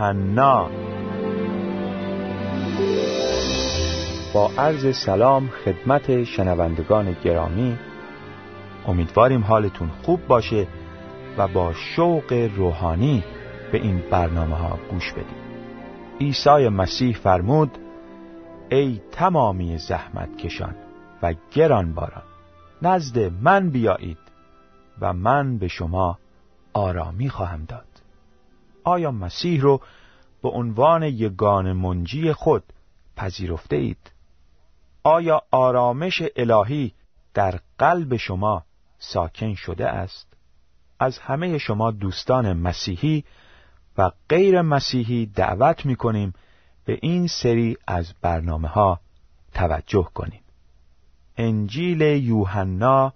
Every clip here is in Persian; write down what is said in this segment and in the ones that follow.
یوحنا با عرض سلام خدمت شنوندگان گرامی امیدواریم حالتون خوب باشه و با شوق روحانی به این برنامه ها گوش بدید. عیسی مسیح فرمود ای تمامی زحمت کشان و گران باران نزد من بیایید و من به شما آرامی خواهم داد. آیا مسیح رو به عنوان یگان منجی خود پذیرفته اید؟ آیا آرامش الهی در قلب شما ساکن شده است؟ از همه شما دوستان مسیحی و غیر مسیحی دعوت می کنیم به این سری از برنامه ها توجه کنیم. انجیل یوحنا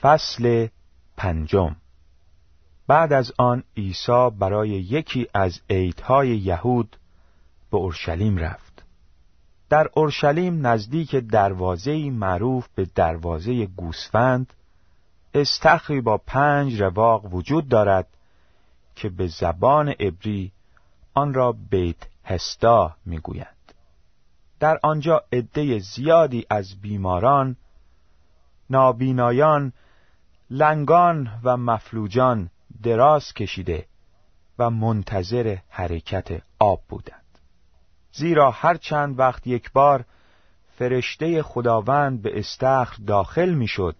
فصل پنجم بعد از آن عیسی برای یکی از عیدهای یهود به اورشلیم رفت. در اورشلیم نزدیک دروازه معروف به دروازه گوسفند استخری با پنج رواق وجود دارد که به زبان عبری آن را بیت هستا می‌گویند. در آنجا عده زیادی از بیماران، نابینایان، لنگان و مفلوجان دراز کشیده و منتظر حرکت آب بودند زیرا هر چند وقت یک بار فرشته خداوند به استخر داخل می‌شد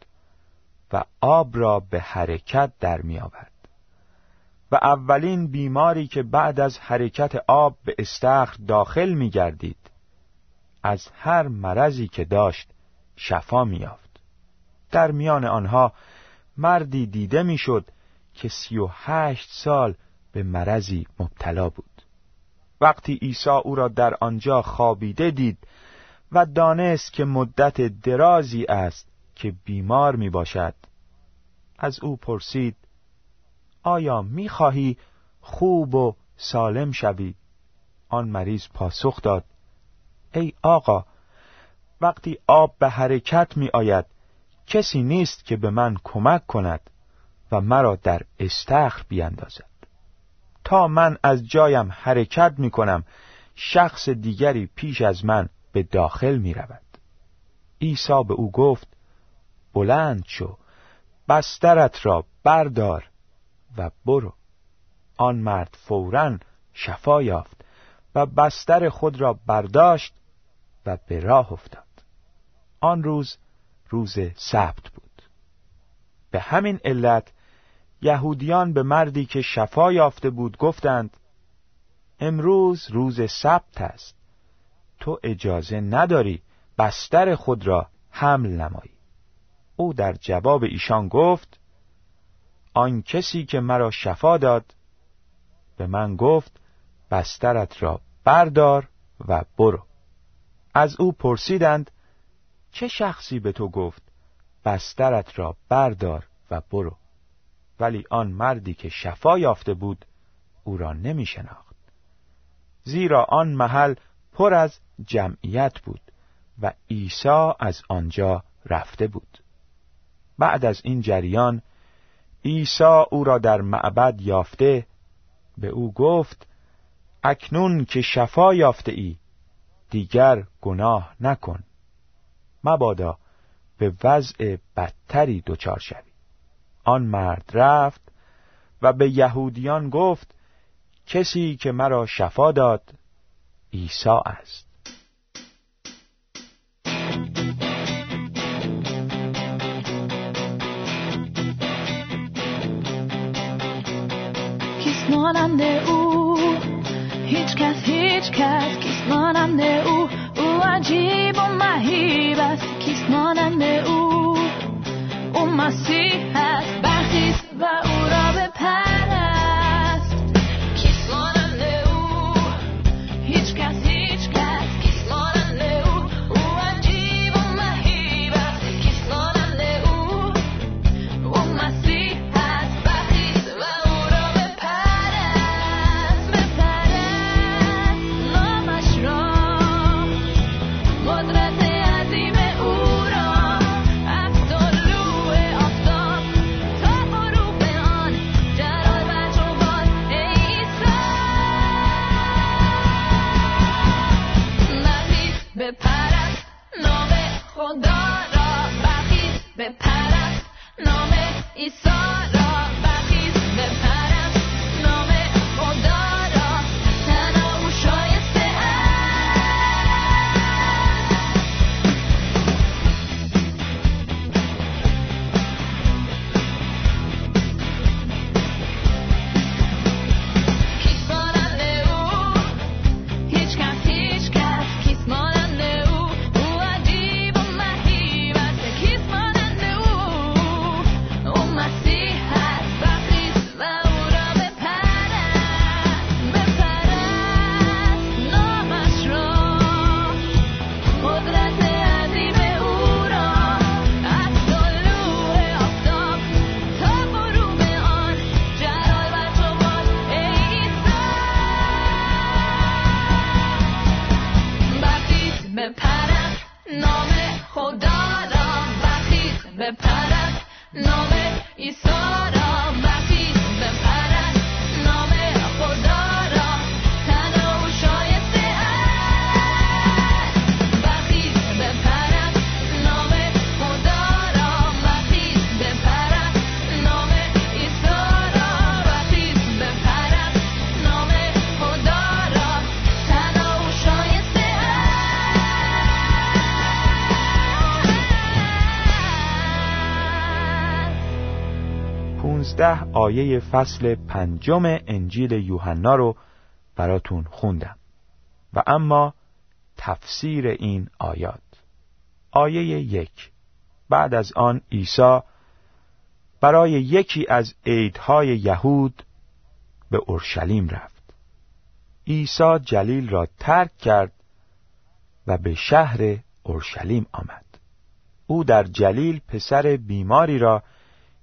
و آب را به حرکت در می آورد. و اولین بیماری که بعد از حرکت آب به استخر داخل می گردید از هر مرضی که داشت شفا می یافت. در میان آنها مردی دیده می‌شد که سی و هشت سال به مرضی مبتلا بود وقتی عیسی او را در آنجا خوابیده دید و دانست که مدت درازی است که بیمار می باشد از او پرسید آیا می خواهی خوب و سالم شوی؟ آن مریض پاسخ داد ای آقا وقتی آب به حرکت می آید کسی نیست که به من کمک کند و مرا در استخر بیندازد تا من از جایم حرکت می کنم شخص دیگری پیش از من به داخل می رود عیسی به او گفت بلند شو بسترت را بردار و برو. آن مرد فورا شفا یافت و بستر خود را برداشت و به راه افتاد. آن روز روز سبت بود. به همین علت یهودیان به مردی که شفا یافته بود گفتند امروز روز سبت است. تو اجازه نداری بستر خود را حمل نمایی. او در جواب ایشان گفت آن کسی که مرا شفا داد به من گفت بسترت را بردار و برو. از او پرسیدند چه شخصی به تو گفت بسترت را بردار و برو؟ ولی آن مردی که شفا یافته بود او را نمی شناخت زیرا آن محل پر از جمعیت بود و عیسی از آنجا رفته بود. بعد از این جریان عیسی او را در معبد یافته به او گفت اکنون که شفا یافته ای دیگر گناه نکن. مبادا به وضع بدتری دچار شوی. آن مرد رفت و به یهودیان گفت کسی که مرا شفا داد عیسی است. کیست مانند او هیچ کس هیچ کس کیست مانند او او عجیب و مهیب است. کیست مانند او او مسیح است 16 آیه فصل پنجم انجیل یوحنا رو براتون خوندم. و اما تفسیر این آیات. آیه یک. بعد از آن عیسی برای یکی از عیدهای یهود به اورشلیم رفت. عیسی جلیل را ترک کرد و به شهر اورشلیم آمد. او در جلیل پسر بیماری را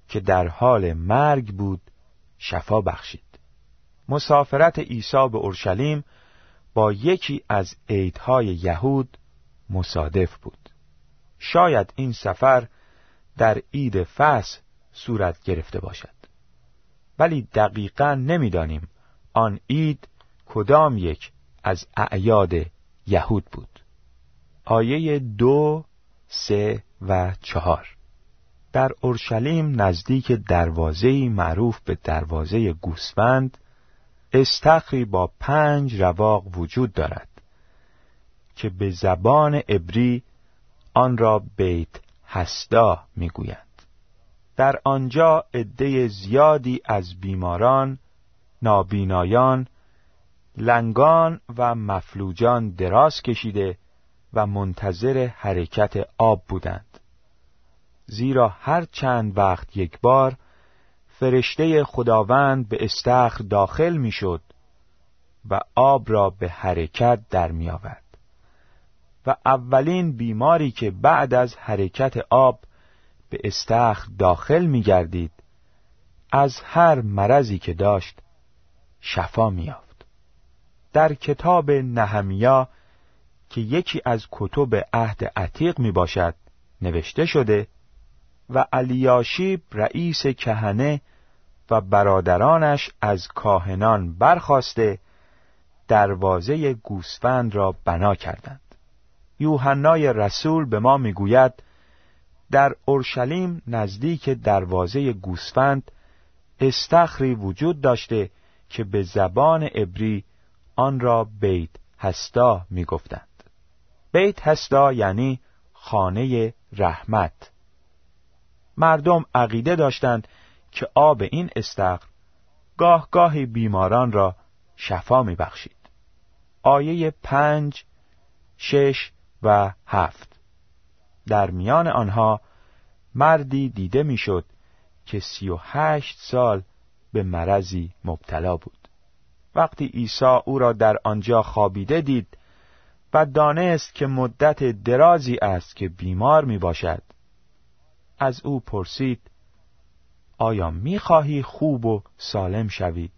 که در حال مرگ بود شفا بخشید. مسافرت عیسی به اورشلیم با یکی از عیدهای یهود مصادف بود. شاید این سفر در عید فصح صورت گرفته باشد. ولی دقیقا نمی‌دانیم آن عید کدام یک از اعیاد یهود بود. آیه دو، سه و چهار. در اورشلیم نزدیک دروازه‌ای معروف به دروازه گوسفند استخری با پنج رواق وجود دارد که به زبان عبری آن را بیت هسدا می‌گویند در آنجا عده زیادی از بیماران نابینایان لنگان و مفلوجان دراز کشیده و منتظر حرکت آب بودند. زیرا هر چند وقت یک بار فرشته خداوند به استخر داخل می‌شد و آب را به حرکت در می آورد و اولین بیماری که بعد از حرکت آب به استخر داخل می گردید از هر مرضی که داشت شفا می یافت. در کتاب نهمیا که یکی از کتب عهد عتیق می باشد نوشته شده و الیاشیب رئیس کهنه و برادرانش از کاهنان برخواسته دروازه گوسفند را بنا کردند. یوحنای رسول به ما می‌گوید در اورشلیم نزدیک دروازه گوسفند استخری وجود داشته که به زبان عبری آن را بیت هستا می‌گفتند. بیت هستا یعنی خانه رحمت. مردم عقیده داشتند که آب این استخر گاه گاهی بیماران را شفا می بخشید. آیه پنج، شش و هفت در میان آنها مردی دیده می‌شد که سی و هشت سال به مرضی مبتلا بود. وقتی عیسی او را در آنجا خوابیده دید و دانست که مدت درازی است که بیمار می باشد از او پرسید آیا می‌خواهی خوب و سالم شوی؟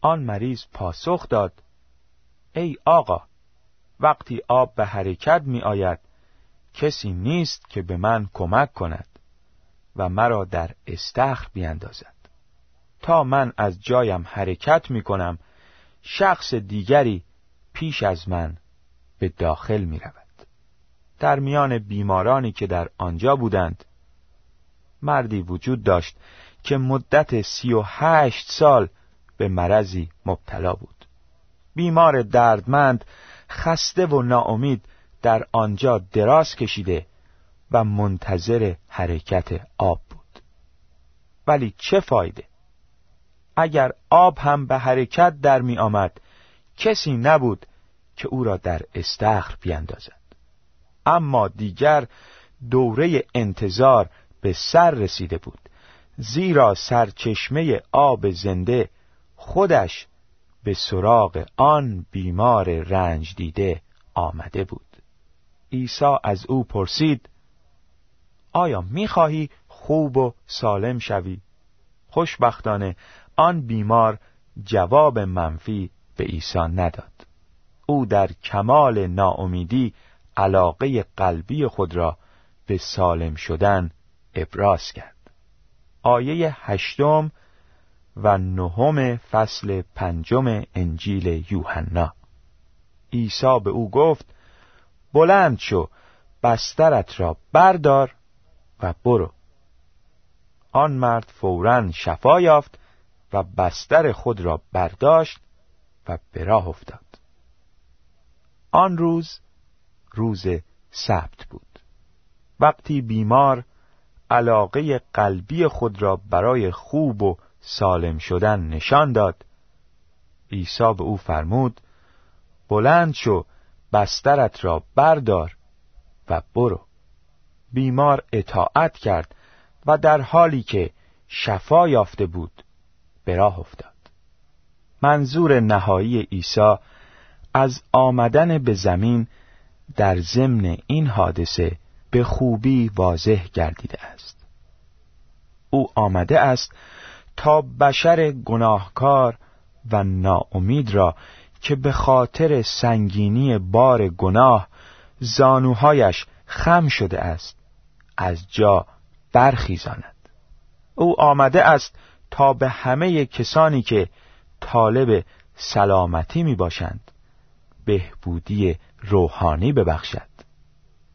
آن مریض پاسخ داد ای آقا وقتی آب به حرکت می آید کسی نیست که به من کمک کند و مرا در استخر بیندازد تا من از جایم حرکت می کنم شخص دیگری پیش از من به داخل می رود در میان بیمارانی که در آنجا بودند مردی وجود داشت که مدت سی و هشت سال به مرضی مبتلا بود. بیمار دردمند خسته و ناامید در آنجا دراز کشیده و منتظر حرکت آب بود. ولی چه فایده؟ اگر آب هم به حرکت در می آمد کسی نبود که او را در استخر بیندازد. اما دیگر دوره انتظار به سر رسیده بود. زیرا سرچشمه آب زنده خودش به سراغ آن بیمار رنج دیده آمده بود. عیسی از او پرسید آیا می‌خواهی خوب و سالم شوی؟ خوشبختانه آن بیمار جواب منفی به عیسی نداد. او در کمال ناامیدی علاقه قلبی خود را به سالم شدن ابراز کرد. آیه هشتم و نهم فصل پنجم انجیل یوحنا. عیسی به او گفت بلند شو بسترت را بردار و برو. آن مرد فورا شفا یافت و بستر خود را برداشت و به راه افتاد. آن روز روز سبت بود. وقتی بیمار علاقه قلبی خود را برای خوب و سالم شدن نشان داد. عیسی به او فرمود بلند شو بسترت را بردار و برو. بیمار اطاعت کرد و در حالی که شفا یافته بود به راه افتاد. منظور نهایی عیسی از آمدن به زمین در ضمن این حادثه به خوبی واضح گردیده است. او آمده است تا بشر گناهکار و ناامید را که به خاطر سنگینی بار گناه زانوهایش خم شده است از جا برخیزاند. او آمده است تا به همه کسانی که طالب سلامتی می باشند بهبودی روحانی ببخشد.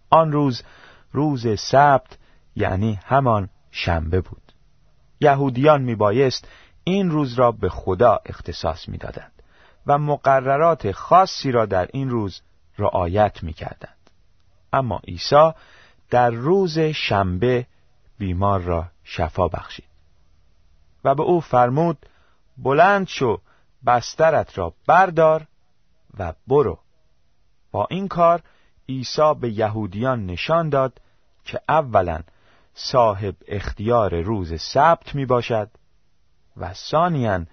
آن روز روز سبت یعنی همان شنبه بود یهودیان می بایست این روز را به خدا اختصاص می‌دادند و مقررات خاصی را در این روز رعایت می کردند. اما عیسی در روز شنبه بیمار را شفا بخشید و به او فرمود بلند شو بسترت را بردار و برو با این کار عیسی به یهودیان نشان داد که اولا صاحب اختیار روز سبت می باشد و ثانیا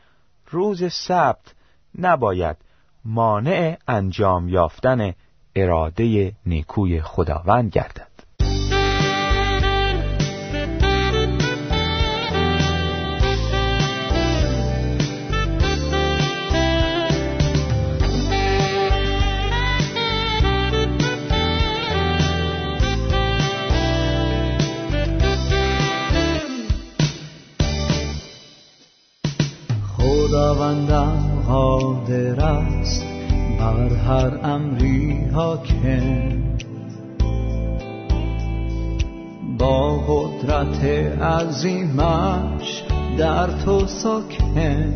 روز سبت نباید مانع انجام یافتن اراده نیکوی خداوند گردد. بر هر امری حاکم. با قدرت عظیمش در تو ساکن.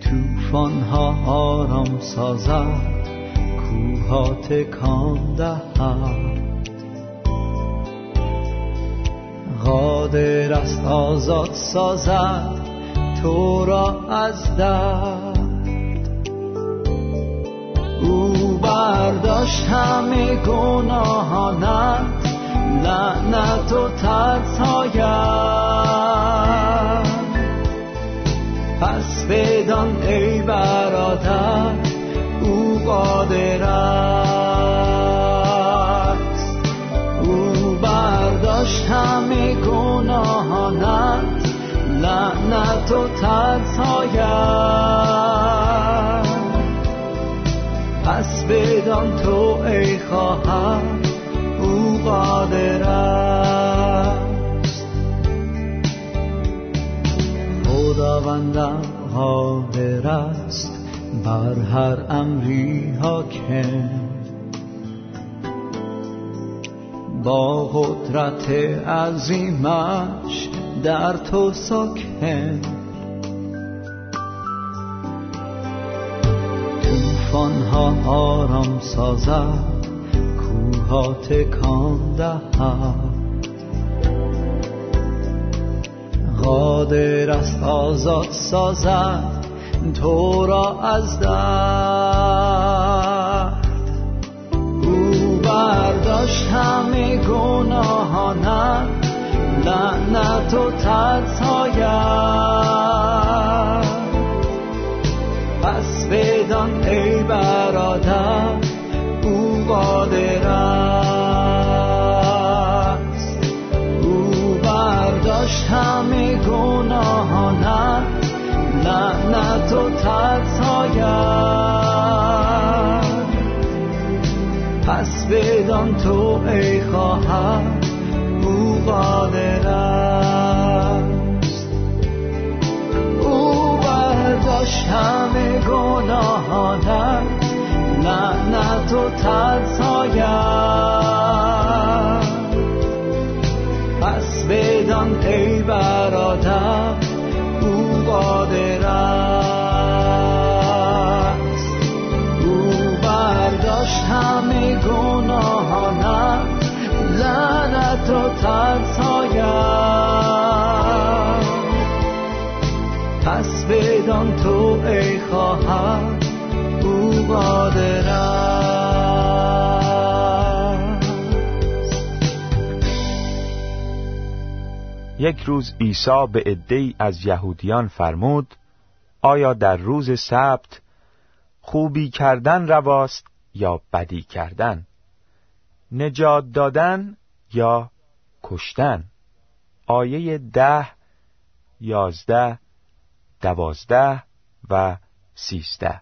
توفان ها آرام سازد کوها تکان دهد. قادر است آزاد سازد تو را از درد او برداشت همه گناهانت لعنت و ترسهایت. پس بدان ای برادر او قادر لعنت و ترسهایت پس بدان تو ای خواهر او قادر است. خداوندم قادر است بر هر امری حاکم. با قدرت عظیمش در تو ساکن. توفان ها آرام سازد کوها تکان دهد. قادر است آزاد سازد تو را از درد او برداشت همه گناهانم لعنت و ترساید بدان ای برادر او قادر است او برداشت همه گناهانم لعنت و ترساید پس بدان تو ای خواهر همه گناهانم لعنت و ترساید پس بدان ای برادر او قادر است. او برداشت همه گناهانم لعنت و ترساید یک روز عیسی به عدهای از یهودیان فرمود آیا در روز سبت خوبی کردن رواست یا بدی کردن؟ نجات دادن یا کشتن؟ آیه ده یازده دوازده و سیزده.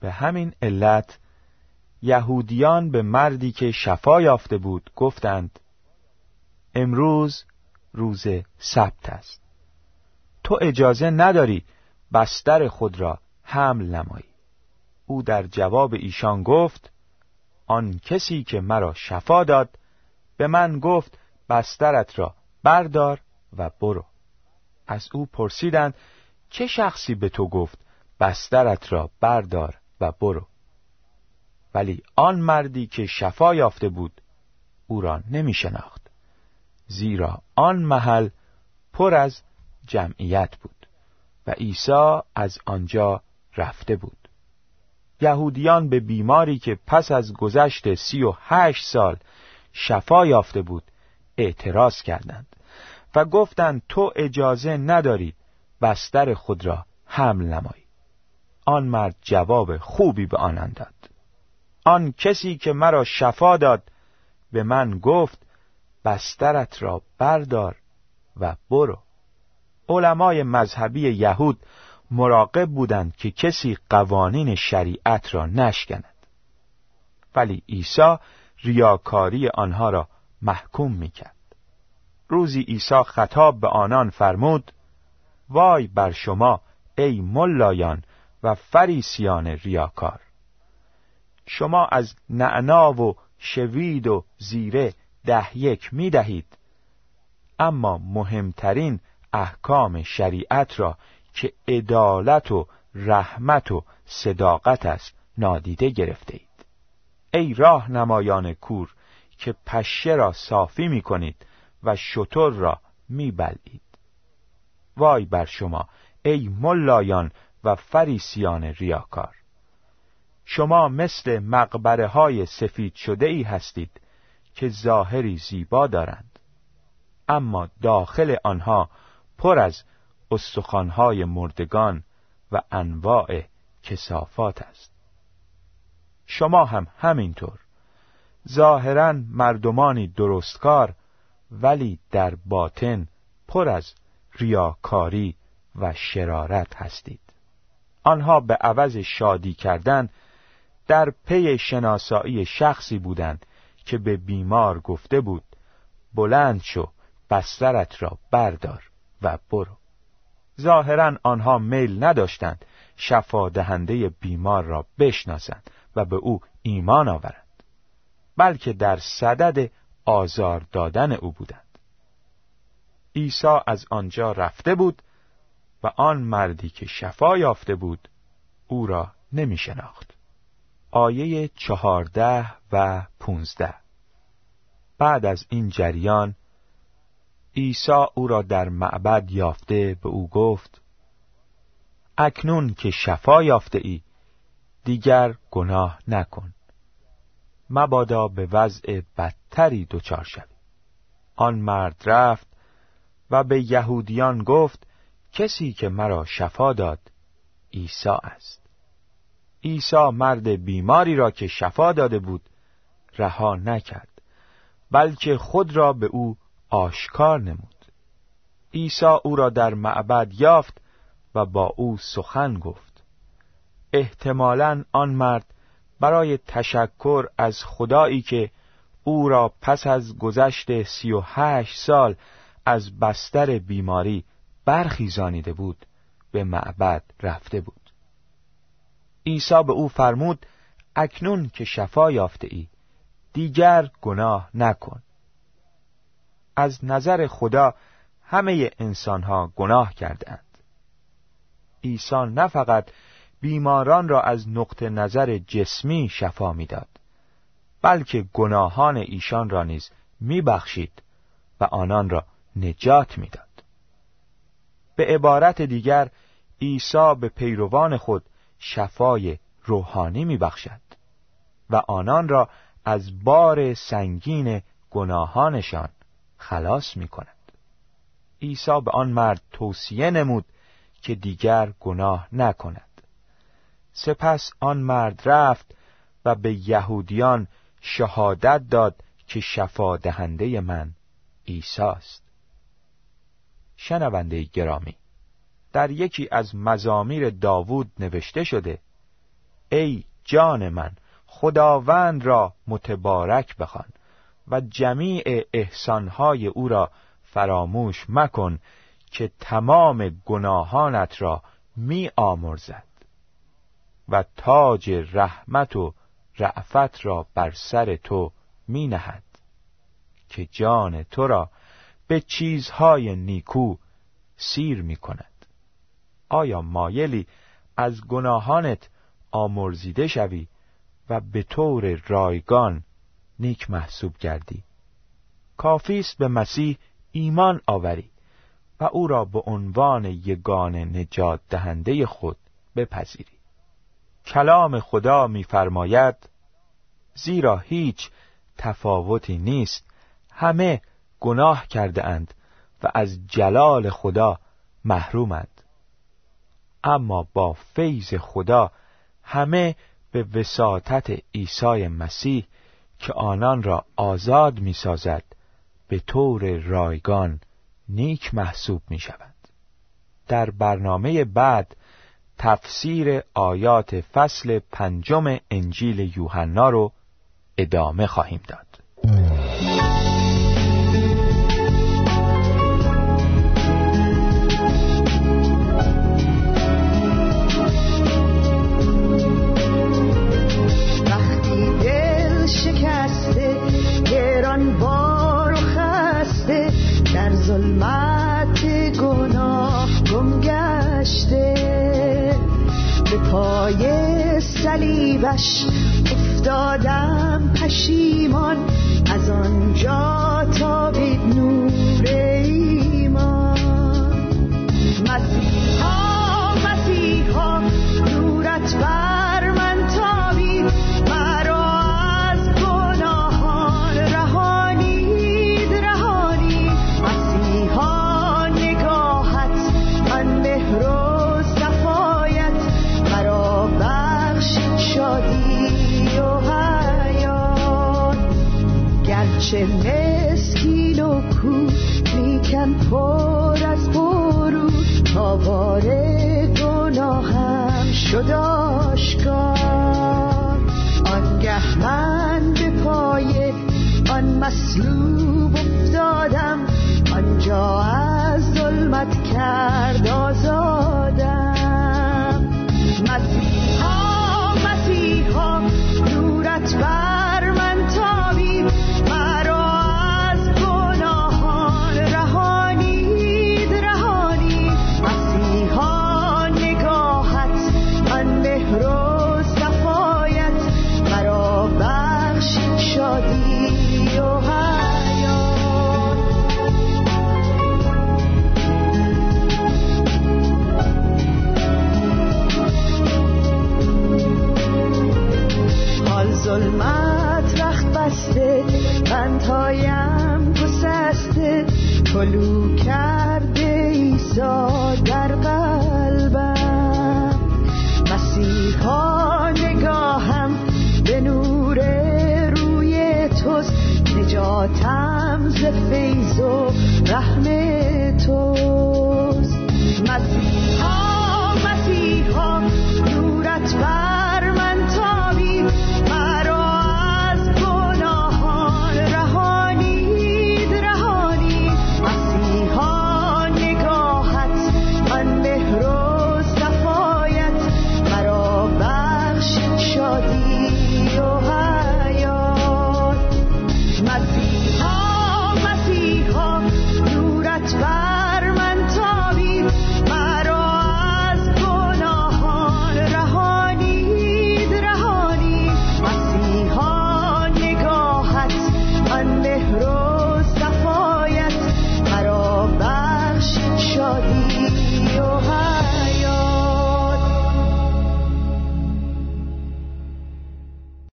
به همین علت یهودیان به مردی که شفا یافته بود گفتند امروز روز سبت است. تو اجازه نداری بستر خود را حمل نمایی. او در جواب ایشان گفت آن کسی که مرا شفا داد به من گفت بسترت را بردار و برو. از او پرسیدند چه شخصی به تو گفت بسترت را بردار و برو؟ ولی آن مردی که شفا یافته بود او را نمی شناخت. زیرا آن محل پر از جمعیت بود و عیسی از آنجا رفته بود. یهودیان به بیماری که پس از گذشت سی و هشت سال شفا یافته بود اعتراض کردند و گفتند تو اجازه ندارید بستر خود را حمل نمایی. آن مرد جواب خوبی به آنان داد. آن کسی که مرا شفا داد به من گفت بسترت را بردار و برو. علمای مذهبی یهود مراقب بودند که کسی قوانین شریعت را نشکند. ولی عیسی ریاکاری آنها را محکوم می‌کرد. روزی عیسی خطاب به آنان فرمود وای بر شما ای ملایان و فریسیان ریاکار! شما از نعنا و شوید و زیره ده یک می دهید اما مهمترین احکام شریعت را که عدالت و رحمت و صداقت است نادیده گرفته اید. ای راه نمایان کور که پشه را صافی می کنید و شتر را می بلید. وای بر شما ای ملایان و فریسیان ریاکار. شما مثل مقبره های سفید شده ای هستید که ظاهری زیبا دارند. اما داخل آنها پر از استخوانهای مردگان و انواع کسافات است. شما هم همینطور. ظاهرا مردمانی درستکار ولی در باطن پر از ریاکاری و شرارت هستید. آنها به عوض شادی کردن در پی شناسایی شخصی بودند که به بیمار گفته بود بلند شو بسترت را بردار و برو. ظاهرا آنها میل نداشتند شفا دهنده بیمار را بشناسند و به او ایمان آورند بلکه در صدد آزار دادن او بودند. عیسی از آنجا رفته بود و آن مردی که شفا یافته بود او را نمی شناخت آیه چهارده و پونزده. بعد از این جریان عیسی او را در معبد یافته به او گفت اکنون که شفا یافته ای دیگر گناه نکن. مبادا به وضع بدتری دچار شوی. آن مرد رفت و به یهودیان گفت کسی که مرا شفا داد عیسی است. عیسی مرد بیماری را که شفا داده بود رها نکرد بلکه خود را به او آشکار نمود. عیسی او را در معبد یافت و با او سخن گفت. احتمالا آن مرد برای تشکر از خدایی که او را پس از گذشت سی و هشت سال از بستر بیماری برخیزانیده بود به معبد رفته بود. عیسی به او فرمود اکنون که شفا یافته ای دیگر گناه نکن. از نظر خدا همه انسانها گناه کردند عیسی نه فقط بیماران را از نقط نظر جسمی شفا می‌داد بلکه گناهان ایشان را نیز میبخشید و آنان را نجات می‌داد. به عبارت دیگر عیسی به پیروان خود شفای روحانی میبخشد و آنان را از بار سنگین گناهانشان خلاص می کند. عیسی به آن مرد توصیه نمود که دیگر گناه نکند. سپس آن مرد رفت و به یهودیان شهادت داد که شفا دهنده من عیسی است. شنونده گرامی در یکی از مزامیر داوود نوشته شده ای جان من خداوند را متبارک بخوان و جمیع احسانهای او را فراموش مکن که تمام گناهانت را می آمرزد و تاج رحمت و رعفت را بر سر تو می نهد که جان تو را به چیزهای نیکو سیر می کند آیا مایلی از گناهانت آمرزیده شوی و به طور رایگان نیک محسوب کردی؟ کافی است به مسیح ایمان آوری و او را به عنوان یگان نجات دهنده خود بپذیری. کلام خدا می‌فرماید زیرا هیچ تفاوتی نیست همه گناه کرده اند و از جلال خدا محرومند. اما با فیض خدا همه به وساطت عیسی مسیح که آنان را آزاد می سازد به طور رایگان نیک محسوب می شود. در برنامه بعد تفسیر آیات فصل پنجم انجیل یوحنا رو ادامه خواهیم داد. صلیبش افتادم پشیمان. از آنجا تا به نور ایمان. مسیحا مسیحا نورت بر